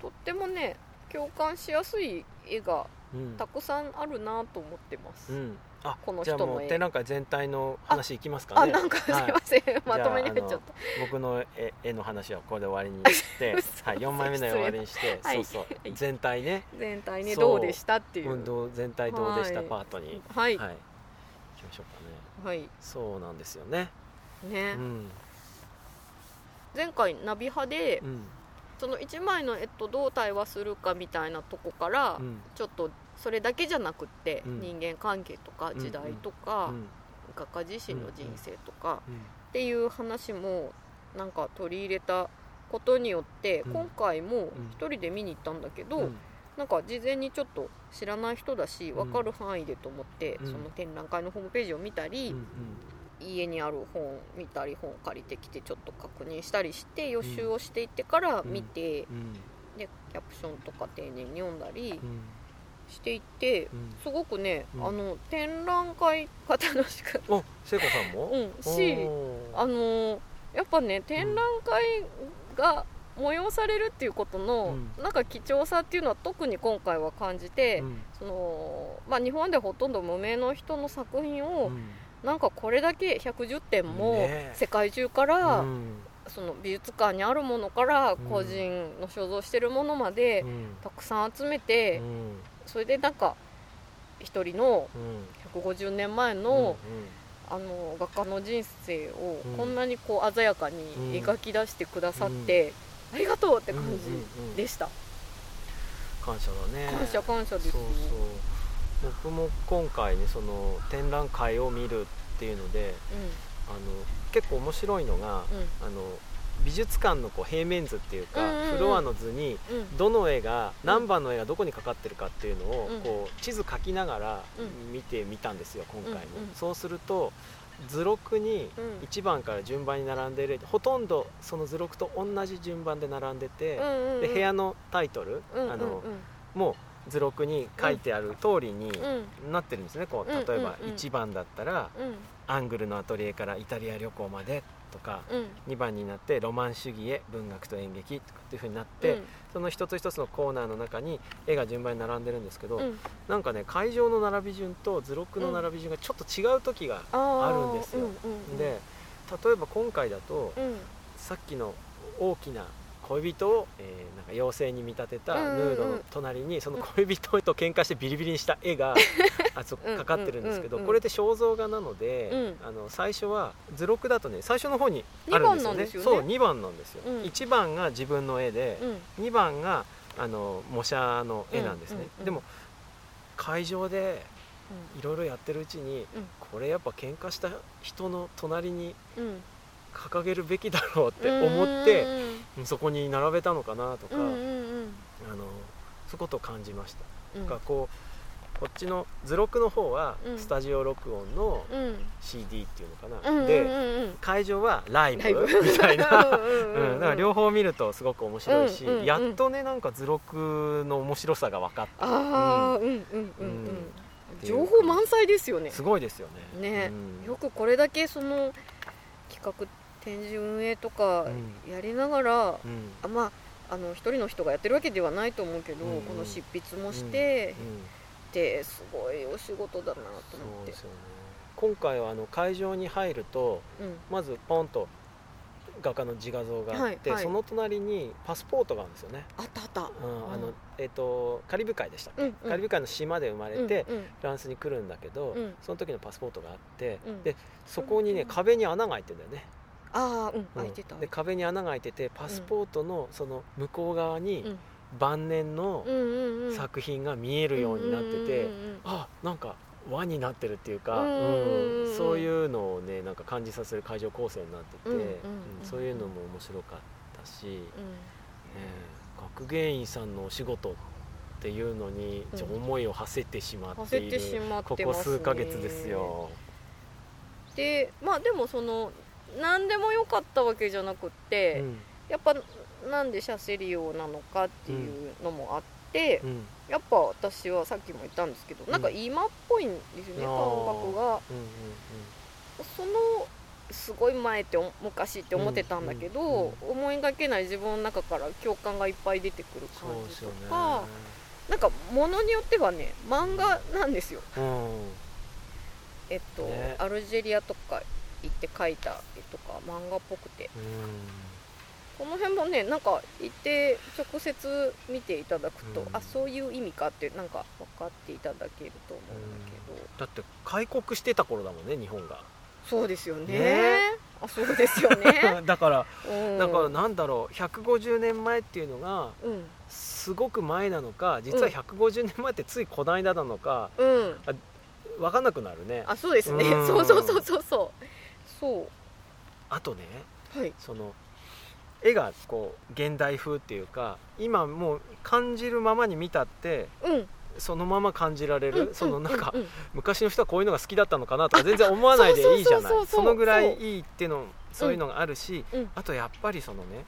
とってもね共感しやすい絵がうん。うんたくさんあるなと思ってます、うん。あこのじゃあもう全体の話いきますかね。あなんかすい。はいません、まとめに入っちゃっ僕の絵絵の話はこれで終わりにして、嘘。はい、4枚目の絵終わりにして、はいそうそう。はい。全体ね。た全体ねどうでしたっていう。運動全体どうでしたはい。パートに。はい。はい、行きましょうかね。はい。そうなんですよね。ね、うん。前回ナビ派でうん。その1枚の絵とどう対話するかみたいなとこから、うん。ちょっとそれだけじゃなくって、うん。人間関係とかうん時代とか、うん画家自身の人生とか、うん。っていう話もなんか取り入れたことによって、うん。今回もん一人で見に行ったんだけど、うん。なんか事前にちょっと知らない人だしん。分かる範囲でと思って、うん。その展覧会のホームページを見たり、うん家にある本見たり本借りてきてちょっと確認したりして予習をしていってから見て、うん。でキャプションとか丁寧に読んだりうん。していってうん。すごくね、うん。あの展覧会が楽しかっお聖子さんも？た、うん、しあのやっぱね展覧会が催されるっていうことの、うなんか貴重さっていうのは特に今回は感じて、うん。そのまあ、日本でほとんど無名の人の作品を、うん。なんかこれだけ110点もね。世界中から、うん。その美術館にあるものからん。個人の所蔵してるものまでうん。たくさん集めて、うん。それでなんか一人のうん150年前うん。の,、あの画家の人生をうん。こんなにこう鮮やかに描き出してくださって、ありがとうって感うんうんうん。じでした、感謝だね。感謝感謝です。そうよそう。僕も今回ねその展覧会を見るっていうのであの結構面白いのが、うん。あの美術館のこう平面図っていうか、うんうんうん。フロアの図にうん。うんどの絵が何番の絵がどこにかかってるかっていうのを、うん。こう地図書きながらう見てみたんですよ今回も、うんうん。そうすると図録にうん。1番から順番に並んでるほとんどその図録と同じ順番で並んでて、うんうんうん。で部屋のタイトル、うんうんうん。あのもう図録に書いてある通りにうん。なってるんですねこううんうんうん例えば1番だったらうん「アングルのアトリエからイタリア旅行まで」とかうん。2番になって「ロマン主義へ文学と演劇」とかっていう風になって、その一つ一つのコーナーの中に絵が順番に並んでるんですけど、うん。なんかね会場の並び順と図録の並び順がちょっと違う時が、ああるんですよ。うんうんうん。で例えば今回だと、うん。さっきの大きな恋人を、えーなんか妖精に見立てたヌードの隣にその恋人と喧嘩してビリビリにした絵が あそうんかかってるんですけどこれって肖像画なので、うん。あの最初は図録だとね最初の方にあるんですよね。そう2番なんですよ、うん。1番が自分の絵で、うん。2番があの模写の絵なんですね、でも会場でいろいろやってるうちに、うん。これやっぱ喧嘩した人の隣に掲げるべきだろうって思って、うんそこに並べたのかなとか、うんうんうん。あのそういうことを感じました、うん。なんかこうこっちの図録の方はうん。スタジオ録音のうん。CD っていうのかな、うんうんで会場はライブ みたいな。うんだから両方見るとすごく面白いし、うんうんうん。やっとねなんか図録の面白さが分かった。ああうんうんうんうん。うん。情報満載ですよね。すごいですよね。ね。うん。よくこれだけその企画展示運営とかうやりながらうん。あまああの一人の人がやってるわけではないと思うけど、うん。うんこの執筆もして、うん。ってすごいお仕事だなと思って。ね。今回はあの会場に入るとうん。まずポンと画家の自画像があって、はいはい。その隣にパスポートがあるんですよね、あったあった。うんあのえっとカリブ海でしたっけ、うんうん。カリブ海の島で生まれて、うんうん。フランスに来るんだけど、うん。その時のパスポートがあって、うん。でそこにねうん。壁に穴が開いてんだよね、ああうんうん。開いてた。で壁に穴が開いててパスポートのその向こう側にうん。晩年の作品が見えるようになってて、あなんか輪になってるっていうか、そういうのをねなんか感じさせる会場構成になってて、うんうんうんうん。そういうのも面白かったし、うん。えー学芸員さんのお仕事っていうのに思いを馳せてしまっている、ここ数ヶ月ですよ。でまあでもその何でもよかったわけじゃなくって、うん。やっぱなんでシャセリオなのかっていうのもあって、うん。やっぱ私はさっきも言ったんですけど、なんか今っぽいんですよねあ感ー覚が。うんうんそのすごい前ってお昔って思ってたんだけど、うんうん思いがけない自分の中から共感がいっぱい出てくるそ感じとうですよね。か、なんかものによってはね漫画なんですよ。うん。えっと、ね。アルジェリアとか行って描いた絵とか漫画っぽくて。この辺もねなんか行って直接見ていただくと、うん。あそういう意味かってなんか分かっていただけると思うんだけど、だって開国してた頃だもんね日本が。そうですよね。ね。あそうですよね、だからうん、だからなんだろう150年前っていうのがうん。すごく前なのか実はうん。150年前ってついこの間なのかうん。分かんなくなるね。あそうですね。うん。そうそうそうそうそう。そあとねうはい。その絵がこう現代風っていうか今もう感じるままに見たってうん。そのまま感じられる、うんそのなんか、うんうん。昔の人はこういうのが好きだったのかなとか全然思わないでいいじゃない。そのぐらいいいっていうのそういうのがあるし、うんあとやっぱりそのね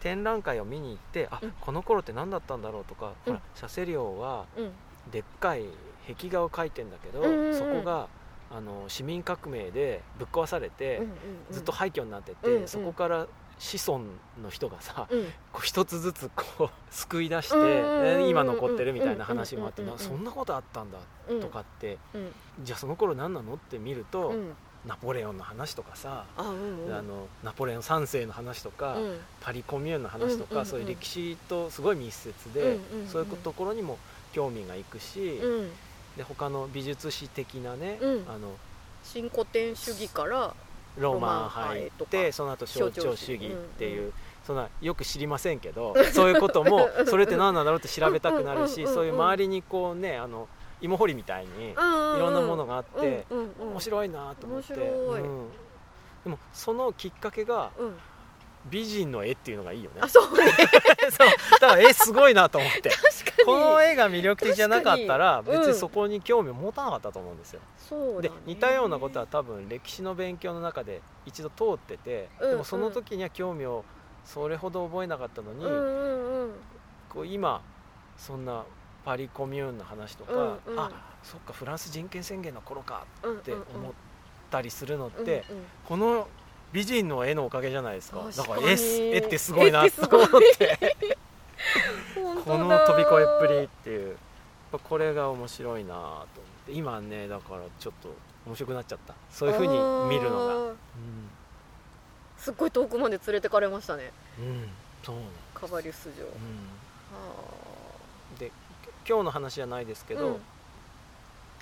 展覧会を見に行ってあ、うん。この頃って何だったんだろうとか、うん。ほらシャセリオはうん。でっかい壁画を描いてんだけど、そこがあの市民革命でぶっ壊されて、ずっと廃墟になってて、そこから子孫の人がさ、うん。こう一つずつこう救い出して、今残ってるみたいな話もあって、そんなことあったんだうんとかって、うん。じゃあその頃何なのって見ると、うん。ナポレオンの話とかさ、あのナポレオン3世の話とか、うん。パリコミューンの話とか、そういう歴史とすごい密接で、そういうところにも興味がいくし、うんで他の美術史的なね、うん。あの新古典主義からロマン入っ派てその後象徴主義。っていう、うんうそんなよく知りませんけどそういうことも それって何なんだろうって調べたくなるしそういう周りにこうねあの芋掘りみたいにいろんなものがあってうんうんうん面白いなと思って、うん。でもそのきっかけがうん美人の絵っていうのがいいよね。あそう。ね そう。だから絵すごいなと思って。この絵が魅力的じゃなかったら別にそこに興味を持たなかったと思うんですよ。そうだね。で似たようなことは多分歴史の勉強の中で一度通ってて、うんでもその時には興味をそれほど覚えなかったのに、うんうんうん。こう今そんなパリコミューンの話とか、うんうん。あそっかフランス人権宣言の頃かうんって思ったりするのって、うんうんうん。この美人の絵のおかげじゃないですか。だから絵絵ってすごいなと思って。このだ飛び越えっぷりっていう。これが面白いなと思って。今ねだからちょっと面白くなっちゃった。そういうふうに見るのが。あー。すっごい遠くまで連れてかれましたね。うん、うん、そうカバリュス城。うん、あ。で今日の話じゃないですけど、うん。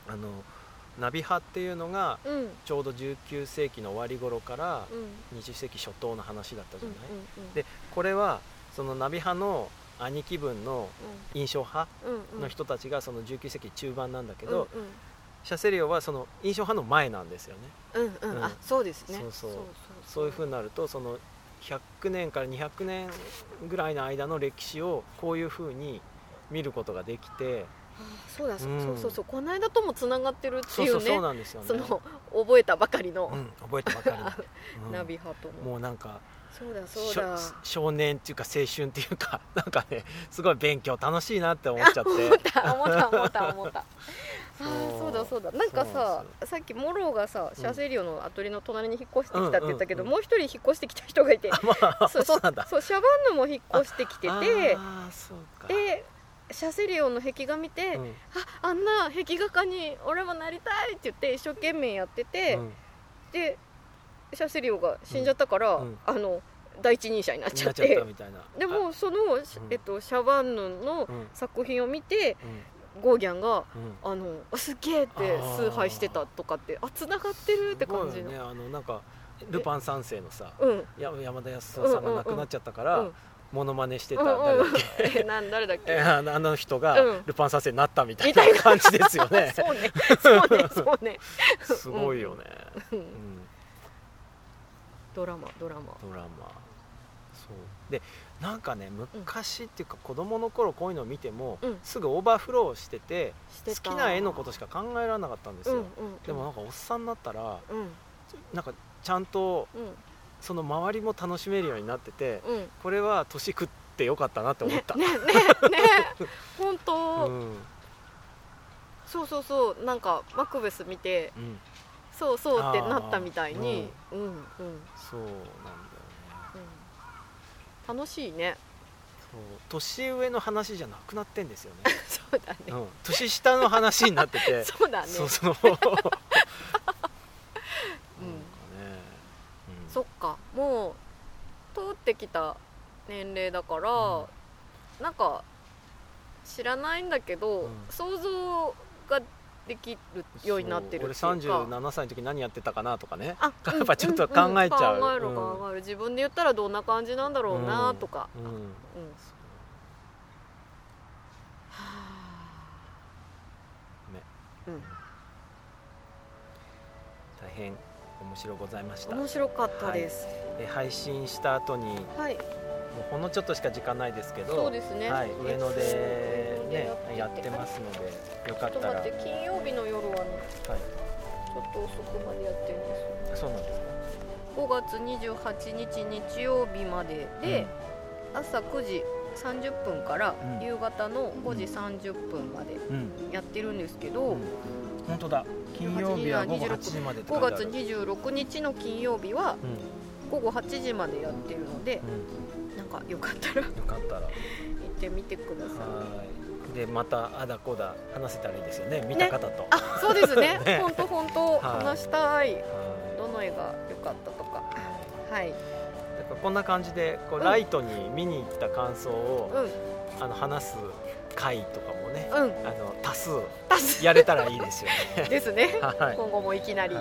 あのナビ派っていうのがーうん。ちょうど19世紀の終わり頃からうん。20世紀初頭の話だったじゃない、うんでこれはそのナビ派の兄貴分の印象派うんうん。の人たちがその19世紀中盤なんだけうんど、シャセリオはその印象派の前なんですよね。うんうん。うん。うんあそうですね。そういうふうになるとその100年から200年ぐらいの間の歴史をこういうふうに見ることができてあそうだそううん。そうそうそうこの間ともつながってるってそそうそういううねなんですよね。その覚えたばかりの。うん、覚えてばかりの、うん。ナビ派とももうなんかそうだそうしだ。ょ少年っていうか青春っていうか なんかねすごい勉強楽しいなって思っちゃって。思った思った思った思った。あそうだそうだ。なんかささっきモロがさシャセリオのアトリの隣に引っ越してきたって言ったけど、うんうんうん。もう一人引っ越してきた人がいて。あまあそうなんだ。そうシャバンヌも引っ越してきてて。ああそうか。でシャセリオの壁画見て、うんああんな壁画家に俺もなりたいって言って一生懸命やってて、うんでシャセリオが死んじゃったから、うんうんあの第一人者になっちゃっなっゃってたみたいなでもその、えっと、シャバンヌの作品を見てうんゴーギャンがうんあのすっげえって崇拝してたとかってあつながってるって感じの、ねあのなんかルパン三世のさうん山田康夫さんが亡くなっちゃったから、うんモノマネしてた。うん誰だっうんけ。えなん誰だっけ。えあの人がうん。ルパン三世になったみたいなな感じですよね。そうね。そうね。そうね。すごいよね、うん。うん、ドラマドラマ。ドラマ。そう。でなんかね昔っていうか子供の頃こういうのを見ても、うん。すぐオーバーフローしてて好きな絵のことしか考えられなかったんですよ、うん。うん。でもなんかおっさんになったらうん。なんかちゃんとうんその周りも楽しめるようになっててうん。これは年食ってよかったなって思った、ねねねね。本当、うん。そうそうそう。なんかマクベス見てうん、そうそうってなったみたいに。あうん。うん、うん、そうなんだよね。楽しいね。そう。年上の話じゃなくなってんですよね、そうだね、うん、年下の話になってて。そうだね。そうそうそっか。もう通ってきた年齢だから、うん。なんか知らないんだけど、うん。想像ができるようになってるっていうか。俺37歳の時何やってたかなとかね。あ やっぱちょっと考えちゃう。うん考えるうん。考える自分で言ったらどんな感じなんだろうなとか、うん、うん。ね。うん。大変。面白ございました。面白かったです。え配信した後にもはい、うほんのちょっとしか時間ないですけどそうですね。はい、上野でねやってますのでよかちょったら、はい、待って金曜日の夜はねちょっと遅くまでやってるんですよ。そうなんですか。5月28日日曜日までで、朝9時30分からうん。夕方の5時30分までうん、うん。やってるんですけど、うん。本当だ金曜日は午後8時までって書5いてある。月26日の金曜日はうん午後8時までやってるのでうなんかよかったら。ん、よかったら。行ってみてください。はい。でまたあだこだ話せたらいいですよね。見た方と、あそうです ね。ね。本当本当はい話したい。はい。どの絵が良かったとか。はい。だからこんな感じでこううん。ライトに見に行った感想を、うん。あの話す回とかもねうん。あの多数やれたらいいですよね。ですね。はい。今後もいきなり。は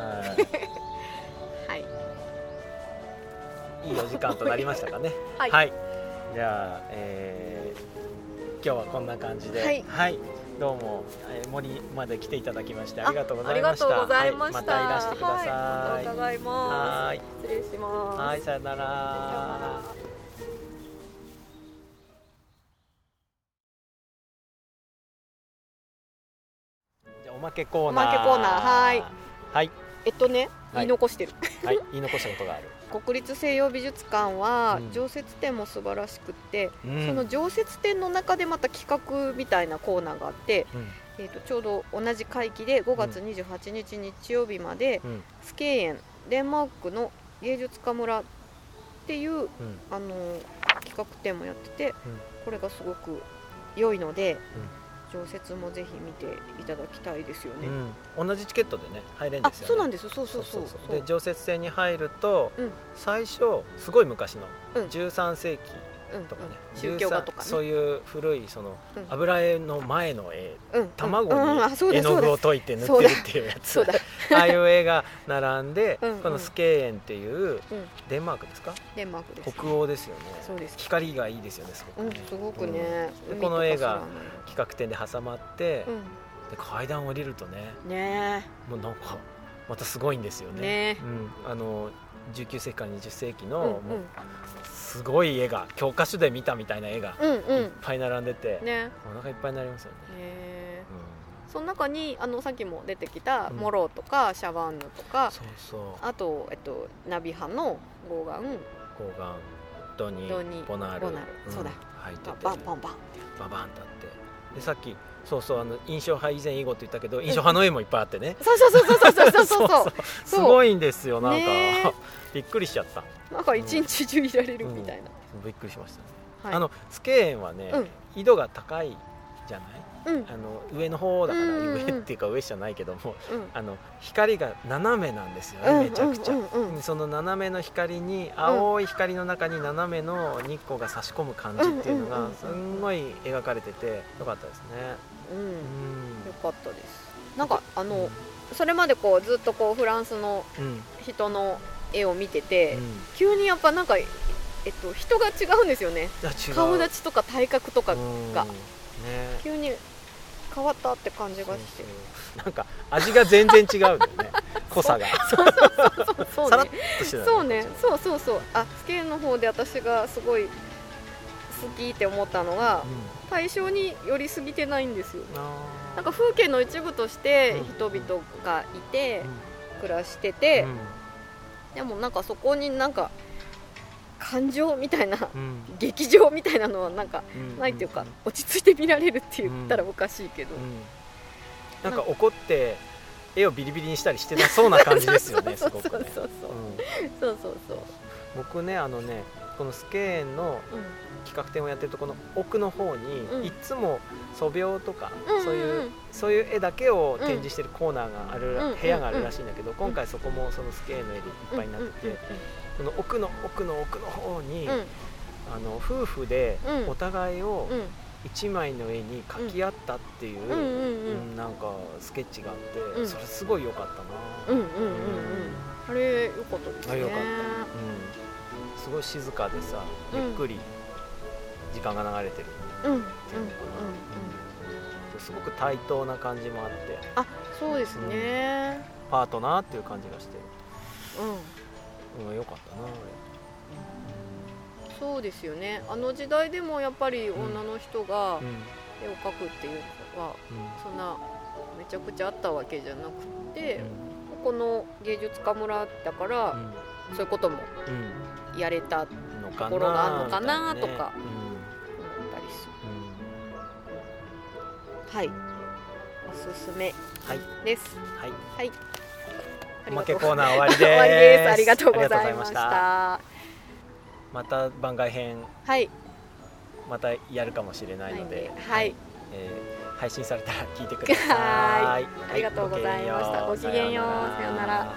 はい。いいいお時間となりましたかね。はい。じゃあ、えー今日はこんな感じで。はい。どうも、えー森まで来ていただきましてあありがとうございました。ありがとうございました、はい。またいらしてください、はい、まいます。はい。失礼します。はいさよなら。じゃあおまけコーナー。おまけコーナーはい。はい。えっとねはい。言い残してる、はい。言い残したことがある、国立西洋美術館はうん。常設展も素晴らしくって、うん。その常設展の中でまた企画みたいなコーナーがあって、うん。えー、とちょうど同じ会期で5月28日日曜日まで、うん。スケーエンデンマークの芸術家村っていううん。あの企画展もやってて、うん。これがすごく良いので、常設もぜひ見ていただきたいですよね。うん、同じチケットでね入れるんあですよ、ね、そうなんですそうそうそう。そうで常設展に入ると、うん。最初すごい昔の、うん。13世紀うんとかね、うん宗教画とか13ね。そういう古いそのうん。油絵の前の絵うん卵に絵の具を溶いて塗ってるっていうやつ。ああいう絵が並んでうんうん。このスケーエンっていううん。デンマークですか？デンマークです。北欧ですよね。そうです。光がいいですよねすごくね、うんすごくね、この絵が企画展で挟まって、色で階段降りるとねうんねもうなんかまたすごいんですよね。ねうん、あの19世紀から20世紀の、えうん。もうすごい絵が教科書で見たみたいな絵がいっぱい並んでて、うんうんね、お腹いっぱいになりますよね。えー。うん、その中にあのさっきも出てきたモローとかシャワンヌとか、そうそう。あと、えっと、ナビ派のゴーガンゴーガンドニドニボナール。ボナール、そうだ。入ってて。バンバンバンってババンだって。でさっきそうそうあの印象派以前以後って言ったけど印象派の絵もいっぱいあってね、そうそうそうそうそうそうそう すごいんですよなんか、ね、びっくりしちゃった。なんか一日中いられるみたいな、びっくりしました。ね、はい。あのスケーンはね、うん。緯度が高いじゃない？うん。あの上の方だからうんうんうん上っていうか上じゃないけどもうん。あの光が斜めなんですよね、うん。めちゃくちゃ、うんうんうんその斜めの光に青い光の中に斜めの日光が差し込む感じっていうのがうんうんうんうん。すんごい描かれててよかったですね。うん。うん。よかったです。なんかあのそれまでこうずっとこうフランスのうん。人の絵を見てて、うん。急にやっぱなんかえっと、人が違うんですよね。顔立ちとか体格とかうん。がね。急に変わったって感じがして。そうなんか味が全然違うんだよね。濃さが。そうさらっねとしてたそうね。こっちそうそうそう。あスケールの方で私がすごい好きって思ったのがうん。対象に寄りすぎてないんですよ。なんか風景の一部としてうん。人々がいてうん。暮らしてて、うんでもなんかそこになんか感情みたいなうん。劇場みたいなのはなんかうん。ないっていうか落ち着いて見られるって言ったらおかしいけど、うん。なんか怒って絵をビリビリにしたりしてなそうな感じですよねすそうごくねそうそうそう。うん。そうそうそう。僕ねあのねこのスケーンの企画展をやってるとこの奥の方に、うん。いつも素描とか、うんそういう、そういう絵だけを展示してるコーナーがある、うん部屋があるらしいんだけど、今回そこもそのスケーンの絵でいっぱいになってて、この奥の奥の奥の方に、あの夫婦でうん。お互いをうん。一枚の絵に描き合ったっていう、なんかスケッチがあって、うん。それすごい良かったな、あれよかったですね。あよかうん、すごい静かでさうん。ゆっくり時間が流れてる。うんうんうんうん。っていうすごく対等な感じもあって。あそうですね。パートナーっていう感じがして、うん。うん、よかったなそうですよね。あの時代でもやっぱり女の人が絵を描くっていうのはうん。そんなめちゃくちゃあったわけじゃなくてうん。この芸術家村だからそういうこともうん。やれたところがあるのかなとか。思っはい。おすすめです。はい。はい。おまけコーナー終わりです。ありがとうございました。また。番外編。はい。またやるかもしれないので、はい。えー配信されたら聞いてください。はい。ありがとうございました。はごきげんよう。ささようなら